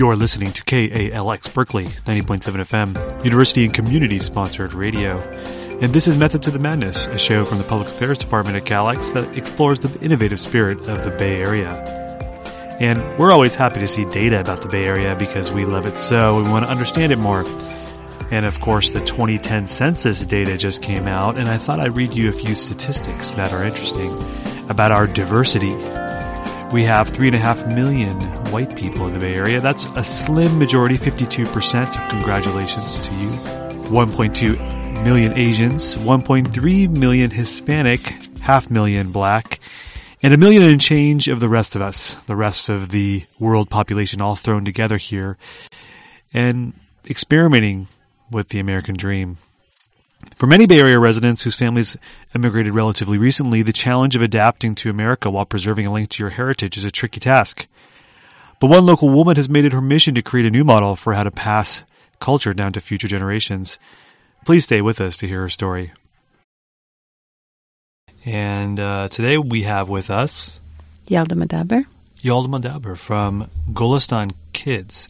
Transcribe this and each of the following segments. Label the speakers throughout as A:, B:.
A: You're listening to KALX Berkeley, 90.7 FM, university and community sponsored radio. And this is Method to the Madness, a show from the Public Affairs Department at CalX that explores the innovative spirit of the Bay Area. And we're always happy to see data about the Bay Area because we love it so. We want to understand it more. And of course, the 2010 census data just came out, and I thought I'd read you a few statistics that are interesting about our diversity. We have 3.5 million white people in the Bay Area. That's a slim majority, 52%, so congratulations to you. 1.2 million Asians, 1.3 million Hispanic, half million black, and a million and change of the rest of us, the rest of the world population all thrown together here and experimenting with the American dream. For many Bay Area residents whose families immigrated relatively recently, the challenge of adapting to America while preserving a link to your heritage is a tricky task. But one local woman has made it her mission to create a new model for how to pass culture down to future generations. Please stay with us to hear her story. And uh, today we have with us
B: Yalda Modabber.
A: Yalda Modabber from Golestan Kids,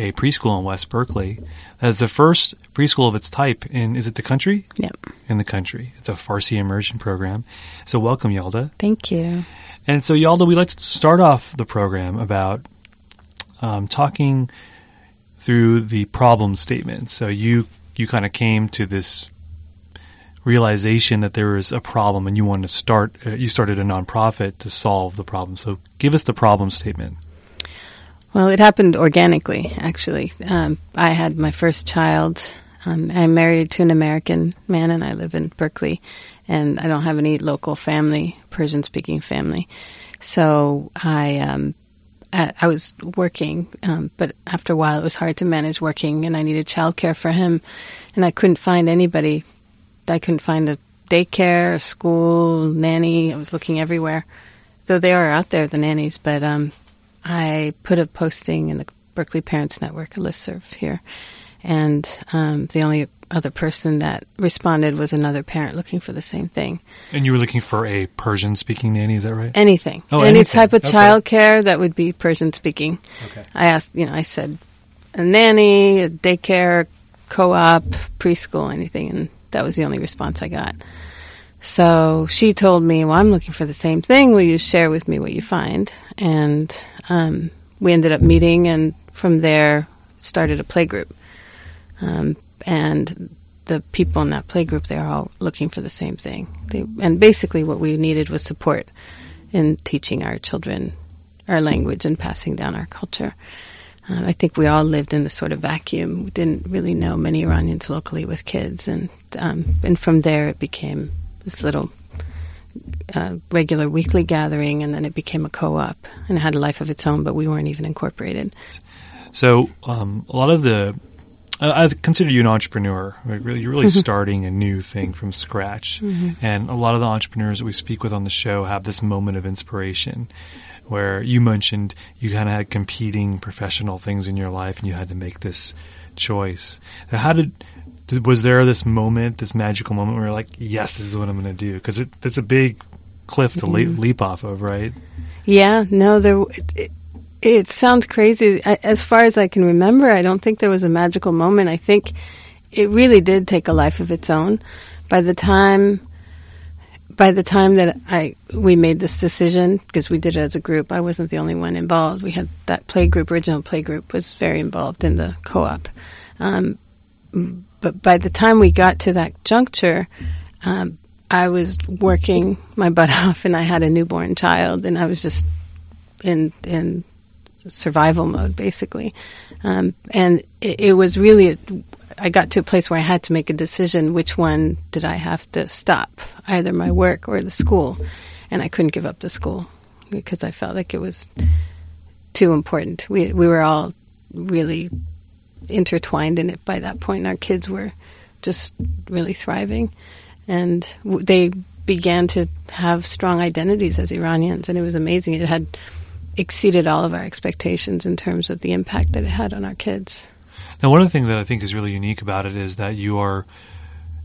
A: a preschool in West Berkeley. That's the first preschool of its type in, is it the country?
B: Yep.
A: In the country. It's a Farsi immersion program. So welcome, Yalda.
B: Thank you.
A: And so, Yalda, we'd like to start off the program about um, talking through the problem statement. So you you kind of came to this realization that there was a problem, and you wanted to start. Uh, you started a nonprofit to solve the problem. So give us the problem statement.
B: Well, it happened organically, actually. Um, I had my first child. Um, I'm married to an American man, and I live in Berkeley, and I don't have any local family, Persian-speaking family. So I um, I was working, um, but after a while it was hard to manage working, and I needed childcare for him, and I couldn't find anybody. I couldn't find a daycare, a school, nanny. I was looking everywhere, though they are out there, the nannies. But um, I put a posting in the Berkeley Parents Network, a listserv here, and um, the only other person that responded was another parent looking for the same thing.
A: And you were looking for a Persian speaking nanny, is that right?
B: Anything.
A: Oh,
B: Any
A: anything.
B: type of
A: Okay.
B: child care that would be Persian speaking.
A: Okay.
B: I asked, you know, I said a nanny, a daycare, co op, preschool, anything. And that was the only response I got. So she told me, well, I'm looking for the same thing. Will you share with me what you find? And um, we ended up meeting and from there started a play group. Um, and the people in that play group, they are all looking for the same thing. They, and basically, what we needed was support in teaching our children our language and passing down our culture. Uh, I think we all lived in this sort of vacuum. We didn't really know many Iranians locally with kids, and um, and from there it became this little uh, regular weekly gathering, and then it became a co-op, and it had a life of its own. But we weren't even incorporated.
A: So um, a lot of the, I consider you an entrepreneur. Right? Really, you're really starting a new thing from scratch. And a lot of the entrepreneurs that we speak with on the show have this moment of inspiration, where you mentioned you kind of had competing professional things in your life, and you had to make this choice. How did- was there this moment, this magical moment, where you're like, "Yes, this is what I'm going to do"? Because it, it's a big cliff to leap, leap off of, right?
B: Yeah, no, there. It, it sounds crazy. I, as far as I can remember, I don't think there was a magical moment. I think it really did take a life of its own. By the time, by the time that I we made this decision, because we did it as a group, I wasn't the only one involved. We had that play group, original play group, was very involved in the co-op. Um, but by the time we got to that juncture, um, I was working my butt off, and I had a newborn child, and I was just in in survival mode, basically. Um, and it, it was really, I got to a place where I had to make a decision: which one did I have to stop, either my work or the school? And I couldn't give up the school because I felt like it was too important. We we were all really intertwined in it by that point. Our kids were just really thriving, and w- they began to have strong identities as Iranians, and it was amazing. It had exceeded all of our expectations in terms of the impact that it had on our kids.
A: Now, one of the things that I think is really unique about it is that you are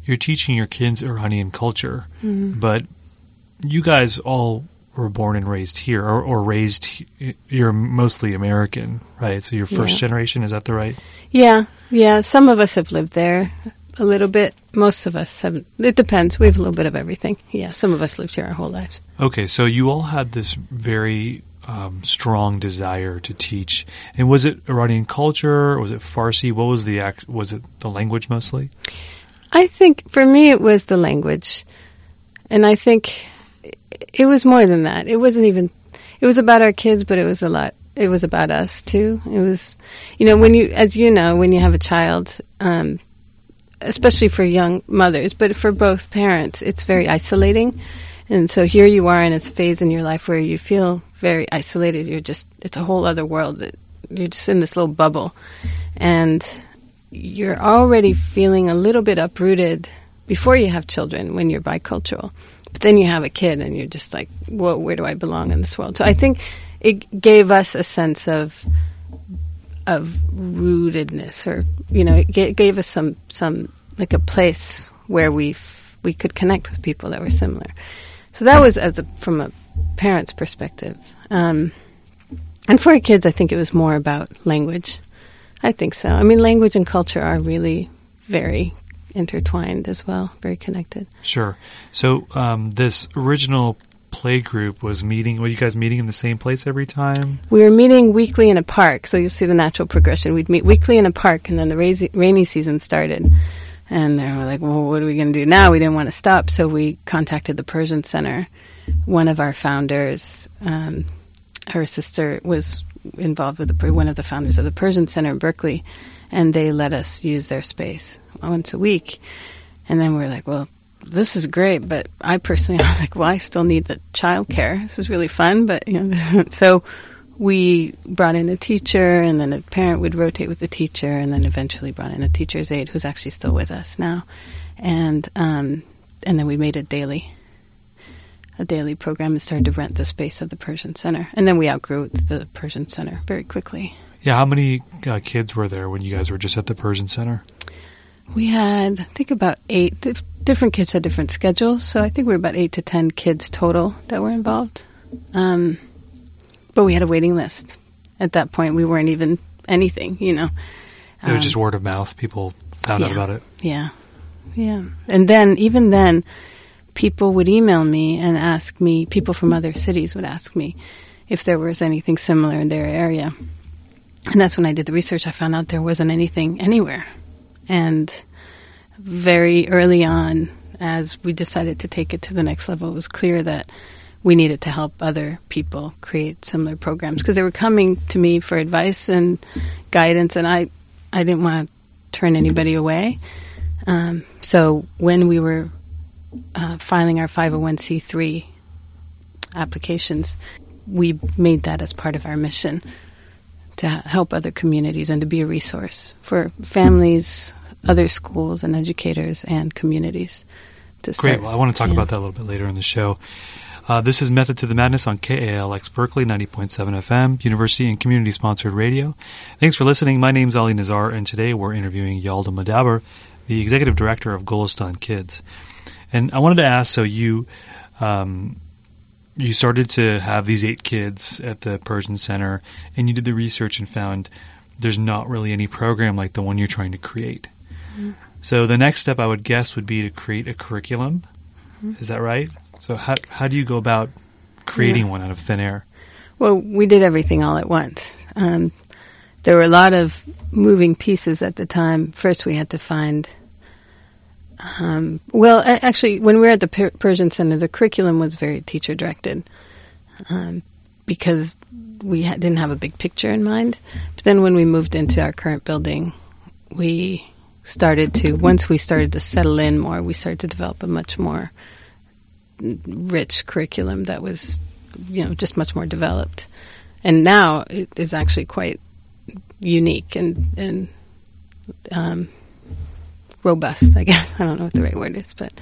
A: you're teaching your kids Iranian culture, mm-hmm. but you guys all were born and raised here, or, or raised. You're mostly American, right? So you're first
B: Yeah.
A: generation. Is that the right?
B: Yeah, yeah. Some of us have lived there a little bit. Most of us haven't. It depends. We have a little bit of everything. Yeah, some of us lived here our whole lives.
A: Okay, so you all had this very um, strong desire to teach, and was it Iranian culture? Or was it Farsi? What was the act? Was it the language mostly?
B: I think for me it was the language. And I think it was more than that. It wasn't even it was about our kids, but it was a lot it was about us too. It was you know, when you as you know, when you have a child, um especially for young mothers, but for both parents, it's very isolating. And so here you are in a phase in your life where you feel very isolated. You're just it's a whole other world that you're just in this little bubble. And you're already feeling a little bit uprooted before you have children when you're bicultural. But then you have a kid and you're just like, whoa, where do I belong in this world? So I think it gave us a sense of of rootedness, or you know, it ga- gave us some some like a place where we we could connect with people that were similar. So that was as a, from a parent's perspective, um, and for kids, I think it was more about language. I think so. I mean, language and culture are really very intertwined as well, very connected.
A: Sure. So um, this original play group was meeting. Were you guys meeting in the same place every time?
B: We were meeting weekly in a park, so you'll see the natural progression. We'd meet weekly in a park, and then the rainy season started. And they were like, well, what are we going to do now? We didn't want to stop, so we contacted the Persian Center. One of our founders, um, her sister was involved with the, one of the founders of the Persian Center in Berkeley, and they let us use their space once a week. And then we were like, well, this is great, but I personally I was like, well, I still need the childcare. This is really fun, but you know, so we brought in a teacher, and then a parent would rotate with the teacher, and then eventually brought in a teacher's aide who's actually still with us now, and um, and then we made it daily. A daily program and started to rent the space of the Persian Center, and then we outgrew the Persian Center very quickly.
A: Yeah. How many uh, kids were there when you guys were just at the Persian Center?
B: We had, I think, about eight. Dif- different kids had different schedules, so I think we were about eight to ten kids total that were involved. Um, but we had a waiting list. At that point, we weren't even anything, you know.
A: It was
B: Um,
A: just word of mouth. People found out about it.
B: Yeah, yeah. And then, even then, people would email me and ask me. People from other cities would ask me if there was anything similar in their area. And that's when I did the research. I found out there wasn't anything anywhere. And very early on, as we decided to take it to the next level, it was clear that we needed to help other people create similar programs because they were coming to me for advice and guidance, and I, I didn't want to turn anybody away. Um, so when we were uh, filing our 501c3 applications, we made that as part of our mission to help other communities and to be a resource for families, other schools and educators and communities. To
A: Great. Well, I want to talk
B: yeah.
A: about that a little bit later in the show. Uh, this is Method to the Madness on KALX Berkeley 90.7 FM, University and community sponsored radio. Thanks for listening. My name is Ali Nazar, and today we're interviewing Yalda Modabber, the executive director of Golestan Kids. And I wanted to ask so you. Um, you started to have these eight kids at the Persian Center, and you did the research and found there's not really any program like the one you're trying to create. So the next step, I would guess, would be to create a curriculum. Is that right? So how how do you go about creating
B: Yeah.
A: one out of thin air?
B: Well, we did everything all at once. Um, there were a lot of moving pieces at the time. First, we had to find. Um, well, actually, when we were at the Per- Persian Center, the curriculum was very teacher directed um, because we ha- didn't have a big picture in mind. But then, when we moved into our current building, we started to once we started to settle in more, we started to develop a much more rich curriculum that was, you know, just much more developed. And now it is actually quite unique and and um, robust. I guess I don't know what the right word is, but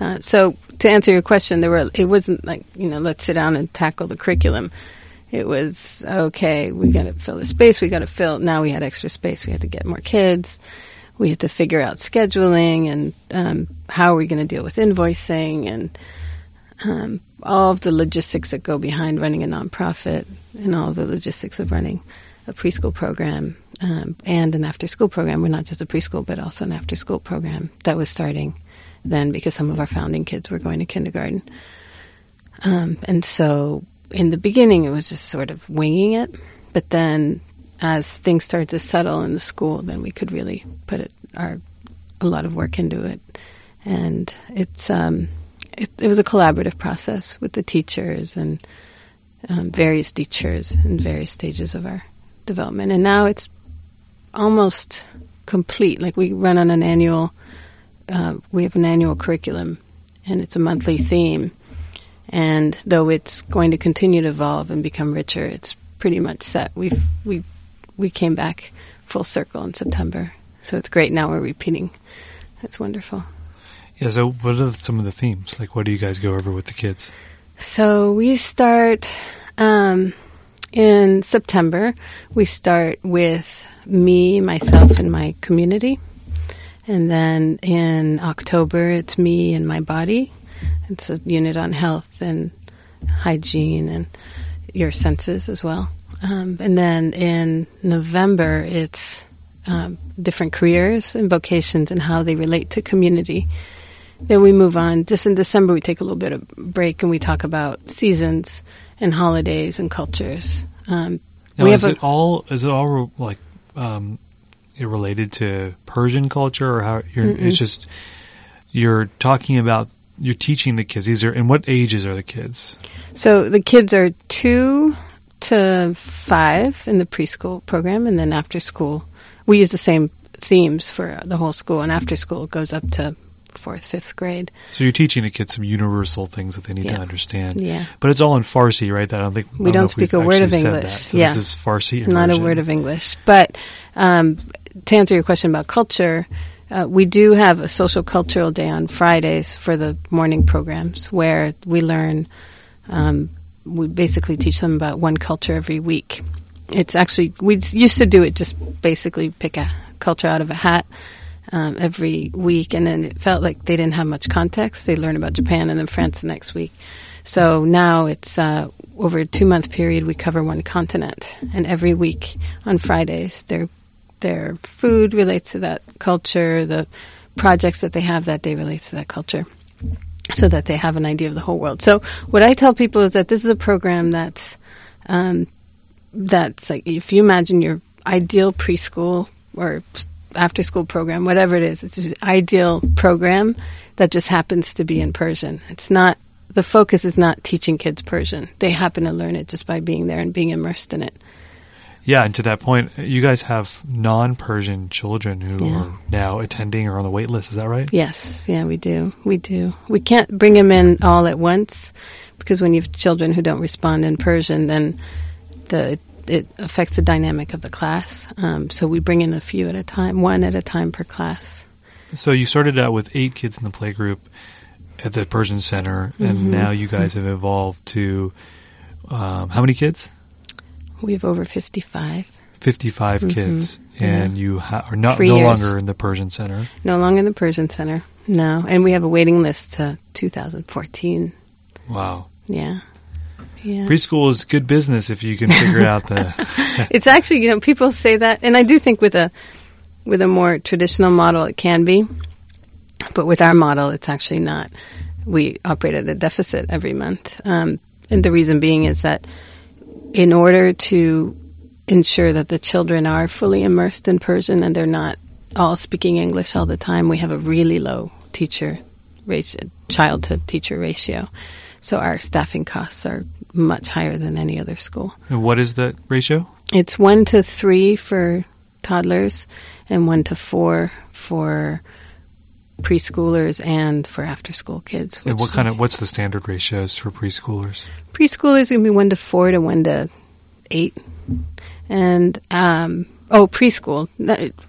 B: uh, so to answer your question, there were it wasn't like you know let's sit down and tackle the curriculum. It was okay. We got to fill the space. We got to fill. Now we had extra space. We had to get more kids. We had to figure out scheduling and um, how are we going to deal with invoicing and um, all of the logistics that go behind running a nonprofit and all of the logistics of running a preschool program um, and an after school program. We're not just a preschool, but also an after school program that was starting then because some of our founding kids were going to kindergarten. Um, and so in the beginning, it was just sort of winging it. But then as things started to settle in the school, then we could really put it, our a lot of work into it. And it's um, it, it was a collaborative process with the teachers and um, various teachers in various stages of our development. And now it's almost complete. Like we run on an annual, uh, we have an annual curriculum, and it's a monthly theme. And though it's going to continue to evolve and become richer, it's pretty much set. We've we we came back full circle in September, so it's great. Now we're repeating. That's wonderful.
A: Yeah. So, what are some of the themes? Like, what do you guys go over with the kids?
B: So we start um, in September. We start with me, myself, and my community. And then in October, it's me and my body. It's a unit on health and hygiene and your senses as well. Um, and then in November, it's um, different careers and vocations and how they relate to community. Then we move on. Just in December, we take a little bit of break and we talk about seasons and holidays and cultures. Um,
A: now, is it all is it all like um, related to Persian culture, or how it's just you're talking about you're teaching the kids. These are and what ages are the kids?
B: So the kids are two to five in the preschool program, and then after school, we use the same themes for the whole school, and after school it goes up to fourth, fifth grade.
A: So you're teaching the kids some universal things that they need
B: Yeah.
A: to understand.
B: Yeah.
A: But it's all in Farsi, right? That I don't think
B: We don't
A: if
B: speak a word of English.
A: So
B: Yeah.
A: this is Farsi.
B: Not a word of English. But um, to answer your question about culture, uh, we do have a social cultural day on Fridays for the morning programs where we learn. Um, we basically teach them about one culture every week. It's actually we used to do it just basically pick a culture out of a hat um, every week, and then it felt like they didn't have much context. They learn about Japan and then France the next week. So now it's uh, over a two month period. We cover one continent, and every week on Fridays, their their food relates to that culture. The projects that they have that day relates to that culture, so that they have an idea of the whole world. So what I tell people is that this is a program that's um, that's like if you imagine your ideal preschool or after school program, whatever it is, it's an ideal program that just happens to be in Persian. It's not the focus is not teaching kids Persian. They happen to learn it just by being there and being immersed in it.
A: Yeah, and to that point, you guys have non-Persian children who
B: Yeah.
A: are now attending or on the wait list. Is that right?
B: Yes, yeah, we do. We do. We can't bring them in all at once because when you have children who don't respond in Persian, then the it affects the dynamic of the class. Um, so we bring in a few at a time, one at a time per class.
A: So you started out with eight kids in the playgroup at the Persian Center, and
B: Mhm.
A: now you guys have evolved to um, how many kids?
B: We have over fifty-five.
A: 55
B: Mhm.
A: kids,
B: Yeah.
A: and you ha- are not
B: Three
A: no
B: years.
A: longer in the Persian Center.
B: No longer in the Persian Center. No, and we have a waiting list to 2014.
A: Wow.
B: Yeah. Yeah.
A: Preschool is good business if you can figure out the.
B: it's actually, you know, people say that, and I do think with a with a more traditional model, it can be, but with our model, it's actually not. We operate at a deficit every month, um, and the reason being is that in order to ensure that the children are fully immersed in Persian and they're not all speaking English all the time, we have a really low teacher ratio, child to teacher ratio. So our staffing costs are much higher than any other school.
A: And what is the ratio?
B: It's one to three for toddlers and one to four for preschoolers and for after school kids.
A: And what kind of what's the standard ratios for preschoolers?
B: preschoolers going to be one to four to one to eight, and um, oh preschool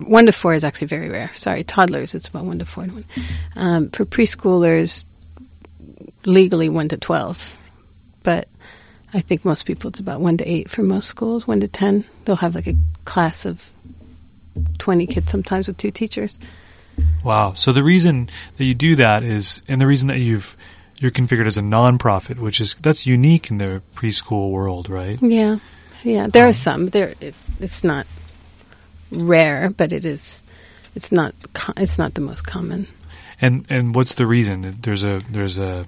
B: one to four is actually very rare. Sorry, toddlers it's about one to four to one. Um, for preschoolers, legally one to twelve, but I think most people it's about one to eight for most schools. One to ten, they'll have like a class of twenty kids sometimes with two teachers.
A: Wow. So the reason that you do that is, and the reason that you've you're configured as a nonprofit, which is that's unique in the preschool world, right?
B: Yeah, yeah. There
A: Um,
B: are some. There, it, it's not rare, but it is. It's not. It's not the most common.
A: And and what's the reason? There's a there's a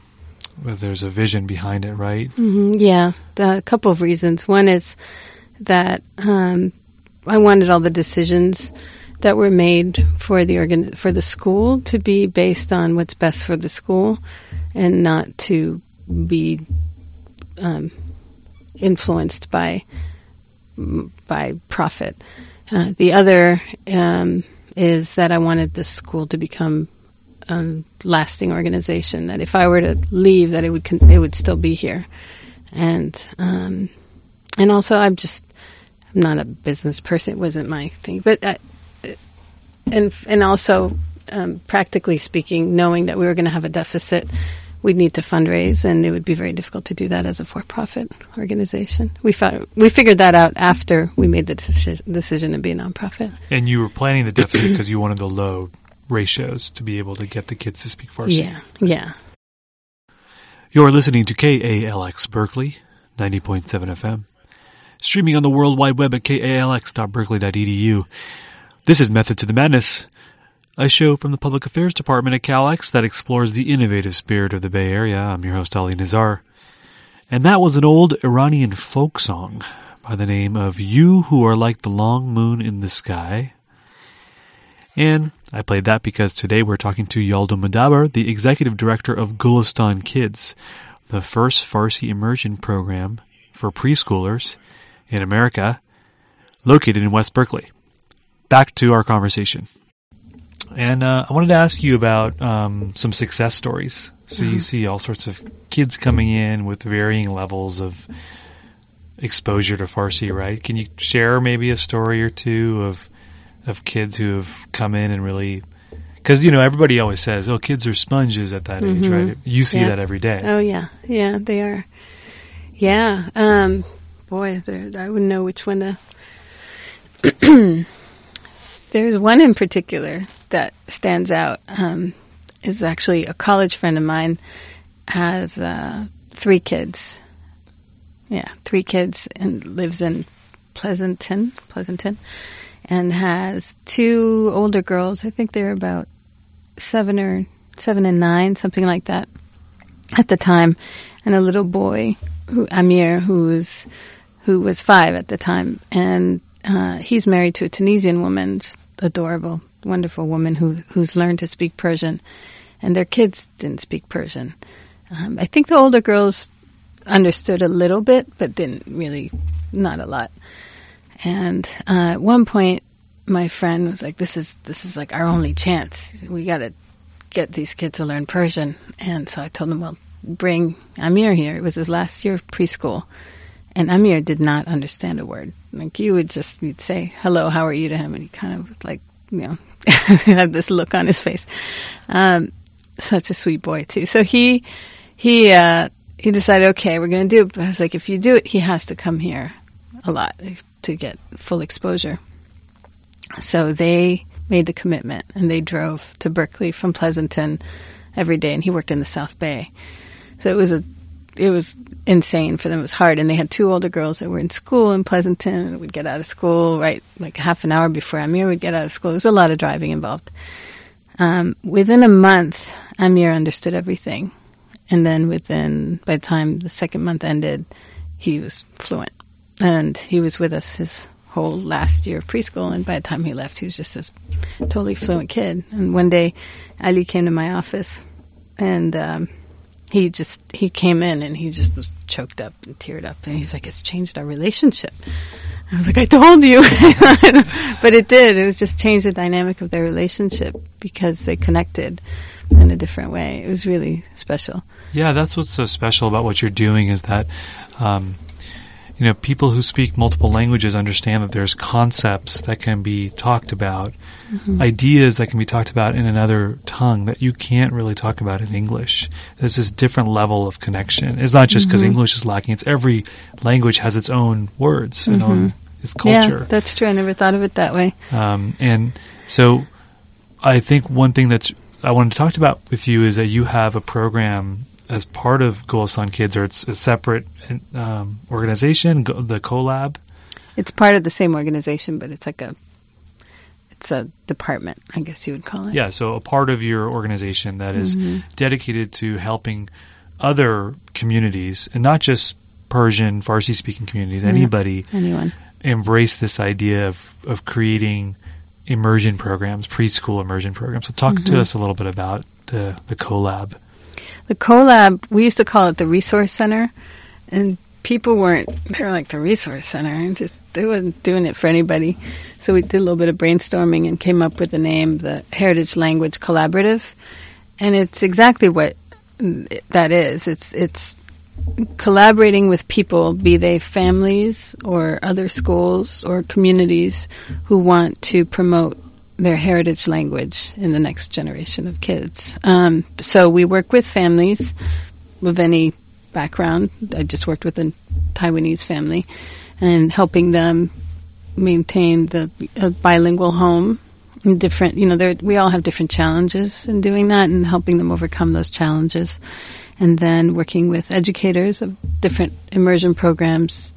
A: there's a vision behind it, right?
B: hmm Yeah, a couple of reasons. One is that um, I wanted all the decisions that were made for the organ- for the school to be based on what's best for the school, and not to be um, influenced by by profit. Uh, the other um, is that I wanted the school to become a lasting organization. That if I were to leave, that it would con- it would still be here, and um, and also I'm just I'm not a business person. It wasn't my thing, but I, and and also um, practically speaking, knowing that we were going to have a deficit, we'd need to fundraise, and it would be very difficult to do that as a for-profit organization. We found, we figured that out after we made the deci- decision to be a nonprofit.
A: And you were planning the deficit because you wanted the low ratios to be able to get the kids to speak Farsi.
B: Yeah, yeah.
A: You're listening to KALX Berkeley, 90.7 FM. Streaming on the World Wide Web at kalx.berkeley.edu. This is Method to the Madness, a show from the Public Affairs Department at CalX that explores the innovative spirit of the Bay Area. I'm your host, Ali Nazar. And that was an old Iranian folk song by the name of You Who Are Like the Long Moon in the Sky. And I played that because today we're talking to Yalda Modabber, the executive director of Golestan Kids, the first Farsi immersion program for preschoolers in America, located in West Berkeley. Back to our conversation. And uh, I wanted to ask you about um, some success stories. So you see all sorts of kids coming in with varying levels of exposure to Farsi, right? Can you share maybe a story or two of of kids who have come in and really because you know everybody always says, "Oh, kids are sponges at that age,"
B: Mhm.
A: right? You see
B: Yeah.
A: that every day.
B: Oh yeah, yeah, they are. Yeah, um, boy, I wouldn't know which one to. There's one in particular that stands out. Um, is actually a college friend of mine has uh, three kids. Yeah, three kids and lives in Pleasanton, Pleasanton, and has two older girls. I think they're about seven or seven and nine, something like that at the time, and a little boy, who, Amir, who was who was five at the time, and uh, he's married to a Tunisian woman, just adorable, wonderful woman who who's learned to speak Persian, and their kids didn't speak Persian. Um, I think the older girls understood a little bit, but didn't really, not a lot. And uh, at one point, my friend was like, "This is this is like our only chance. We got to get these kids to learn Persian." And so I told him, "Well, bring Amir here." It was his last year of preschool, and Amir did not understand a word. Like you would just you'd say hello, how are you to him, and he kind of was like you know had this look on his face. Um, such a sweet boy too. So he he uh, he decided, okay, we're going to do it. But I was like, if you do it, he has to come here a lot to get full exposure. So they made the commitment and they drove to Berkeley from Pleasanton every day, and he worked in the South Bay. So it was a it was insane for them. It was hard, and they had two older girls that were in school in Pleasanton. And would get out of school right like half an hour before Amir would get out of school. There was a lot of driving involved. Um, within a month, Amir understood everything, and then within by the time the second month ended, he was fluent, and he was with us his whole last year of preschool. And by the time he left, he was just this totally fluent kid. And one day, Ali came to my office, and um, he just he came in and he just was choked up and teared up, and he's like, "It's changed our relationship." I was like, I told you. but it did. It was just changed the dynamic of their relationship because they connected in a different way. It was really special.
A: Yeah, that's what's so special about what you're doing is that, um, you know, people who speak multiple languages understand that there's concepts that can be talked about, mm-hmm. ideas that can be talked about in another tongue that you can't really talk about in English. There's this different level of connection. It's not just because mm-hmm. English is lacking; it's every language has its own words and own mm-hmm. its culture.
B: Yeah, that's true. I never thought of it that way.
A: Um, and so I think one thing that's I wanted to talk about with you is that you have a program as part of Golestan Kids, or it's a separate um, organization, the CoLab?
B: It's part of the same organization, but it's like a it's a department, I guess you would call it.
A: Yeah, so a part of your organization that is mm-hmm. dedicated to helping other communities, and not just Persian, Farsi speaking communities, yeah. anybody,
B: anyone,
A: embrace this idea of, of creating immersion programs, preschool immersion programs. So, talk mm-hmm. to us a little bit about the, the CoLab.
B: The CoLab, we used to call it the Resource Center, and people weren't, they were like the Resource Center, and just, they wasn't doing it for anybody. So, we did a little bit of brainstorming and came up with the name, the Heritage Language Collaborative. And it's exactly what that is. It's, it's collaborating with people, be they families or other schools or communities who want to promote their heritage language in the next generation of kids. Um, so we work with families of any background. I just worked with a Taiwanese family and helping them maintain the bilingual home different you know we all have different challenges in doing that and helping them overcome those challenges and then working with educators of different immersion programs.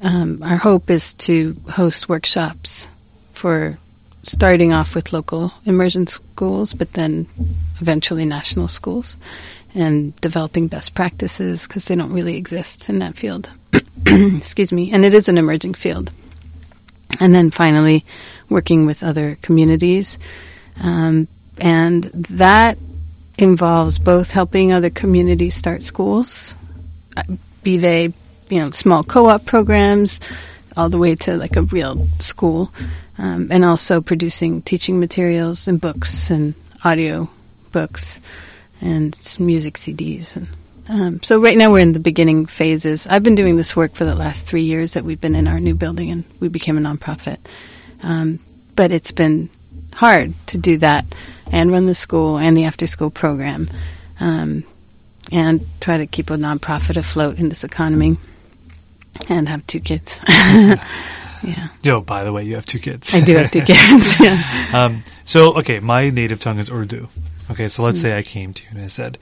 B: Um, our hope is to host workshops for starting off with local immersion schools, but then eventually national schools, and developing best practices because they don't really exist in that field. Excuse me, and it is an emerging field. And then finally, working with other communities. Um, and that involves both helping other communities start schools, uh, be they you know small co-op programs, all the way to like a real school, um, and also producing teaching materials and books and audio books and music CDs. And um, so right now we're in the beginning phases. I've been doing this work for the last three years that we've been in our new building, and we became a nonprofit. Um, but it's been hard to do that and run the school and the after school program um, and try to keep a nonprofit afloat in this economy and have two kids. yeah.
A: Yo, by the way, you have two kids.
B: I do have two kids. yeah.
A: Um, so, okay, my native tongue is Urdu. Okay, so let's mm-hmm. say I came to you and I said,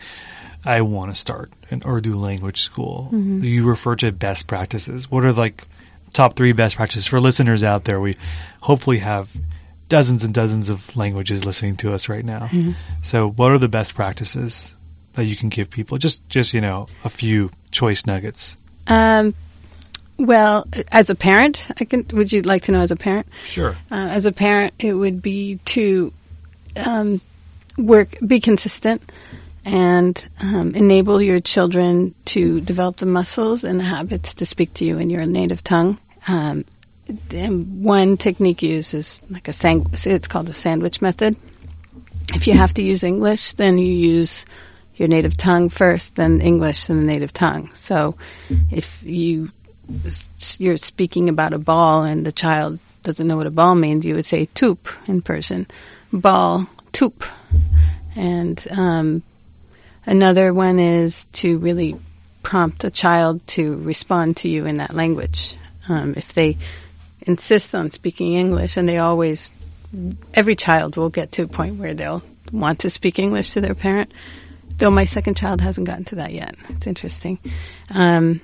A: I want to start an Urdu language school. Mm-hmm. You refer to best practices. What are like top three best practices for listeners out there? We hopefully have dozens and dozens of languages listening to us right now. Mm-hmm. So, what are the best practices that you can give people? Just, just you know, a few choice nuggets.
B: Um, well, as a parent, I can. Would you like to know as a parent?
A: Sure.
B: Uh, as a parent, it would be to um, work, be consistent, and um, enable your children to develop the muscles and the habits to speak to you in your native tongue. Um, one technique used is like a sang- it's called the sandwich method. If you have to use English, then you use your native tongue first, then English, then the native tongue. So, if you you're speaking about a ball and the child doesn't know what a ball means, you would say "toop" in person. ball, toop, and um, another one is to really prompt a child to respond to you in that language. Um, if they insist on speaking English, and they always, every child will get to a point where they'll want to speak English to their parent. Though my second child hasn't gotten to that yet. It's interesting. Um,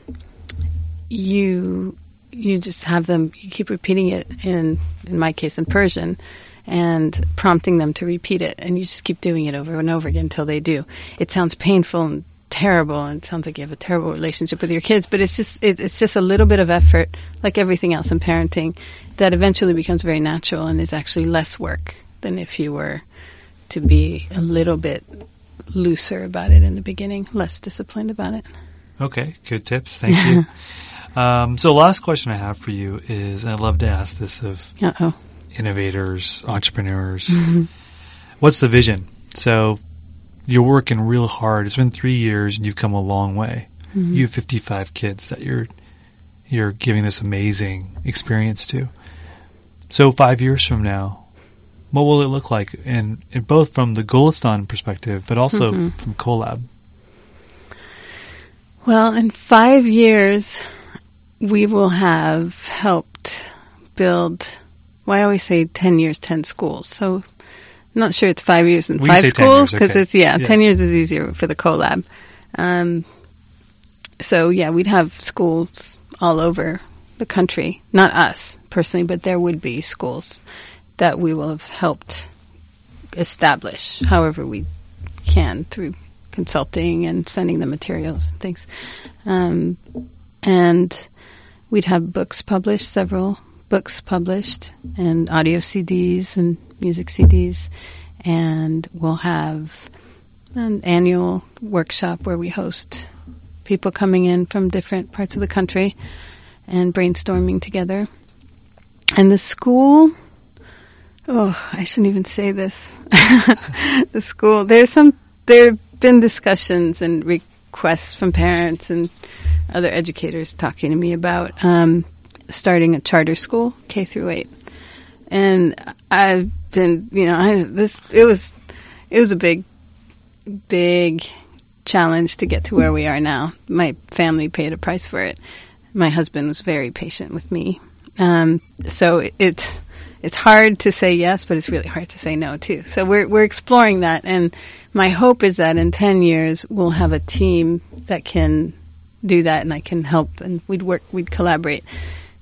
B: you you just have them. You keep repeating it in in my case in Persian, and prompting them to repeat it, and you just keep doing it over and over again until they do. It sounds painful and terrible and it sounds like you have a terrible relationship with your kids but it's just it, it's just a little bit of effort like everything else in parenting that eventually becomes very natural and is actually less work than if you were to be a little bit looser about it in the beginning less disciplined about it
A: okay good tips thank you um, so last question i have for you is and i'd love to ask this of
B: Uh-oh.
A: innovators entrepreneurs mm-hmm. what's the vision so you're working real hard. It's been three years, and you've come a long way. Mm-hmm. You have 55 kids that you're you're giving this amazing experience to. So five years from now, what will it look like? And, and both from the Golestan perspective, but also mm-hmm. from CoLab.
B: Well, in five years, we will have helped build. Well, I always say ten years, ten schools. So I'm not sure it's five years and five schools because okay. it's yeah, yeah, ten years is easier for the CoLab. Um, so yeah, we'd have schools all over the country. Not us personally, but there would be schools that we will have helped establish, however we can through consulting and sending the materials and things. Um, and we'd have books published, several books published, and audio CDs and music CDs. And we'll have an annual workshop where we host people coming in from different parts of the country and brainstorming together. And the school, oh, I shouldn't even say this. the school, there's some, there have been discussions and requests from parents and other educators talking to me about um, starting a charter school, K through eight. And I've been, you know, I, this, it was, it was a big, big challenge to get to where we are now. My family paid a price for it. My husband was very patient with me. Um, so it, it's it's hard to say yes, but it's really hard to say no too. So we're we're exploring that, and my hope is that in ten years we'll have a team that can do that, and I can help, and we'd work, we'd collaborate,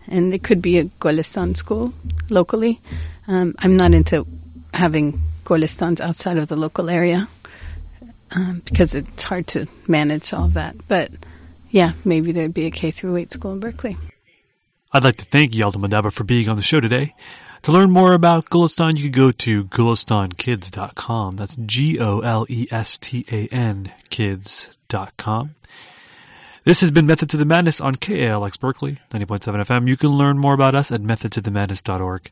B: and it could be a Golestan school locally. Um, I'm not into having Golestans outside of the local area um, because it's hard to manage all of that. But yeah, maybe there'd be a K through 8 school in Berkeley.
A: I'd like to thank Yalda Modabber for being on the show today. To learn more about Golestan, you can go to golestankids.com. That's G-O-L-E-S-T-A-N kids.com. This has been Method to the Madness on KALX Berkeley, 90.7 FM. You can learn more about us at methodtothemadness.org.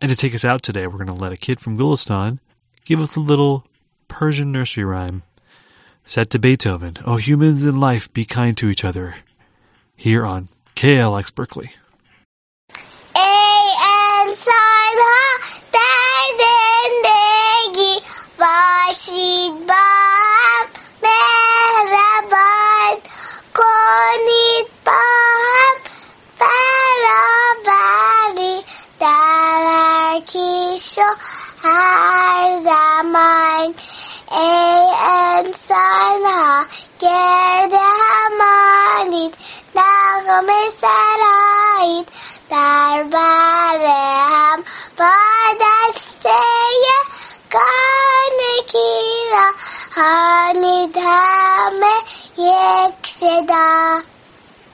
A: And to take us out today, we're going to let a kid from Golestan give us a little Persian nursery rhyme set to Beethoven. Oh, humans in life, be kind to each other. Here on KALX Berkeley.
C: विधा में एक सदा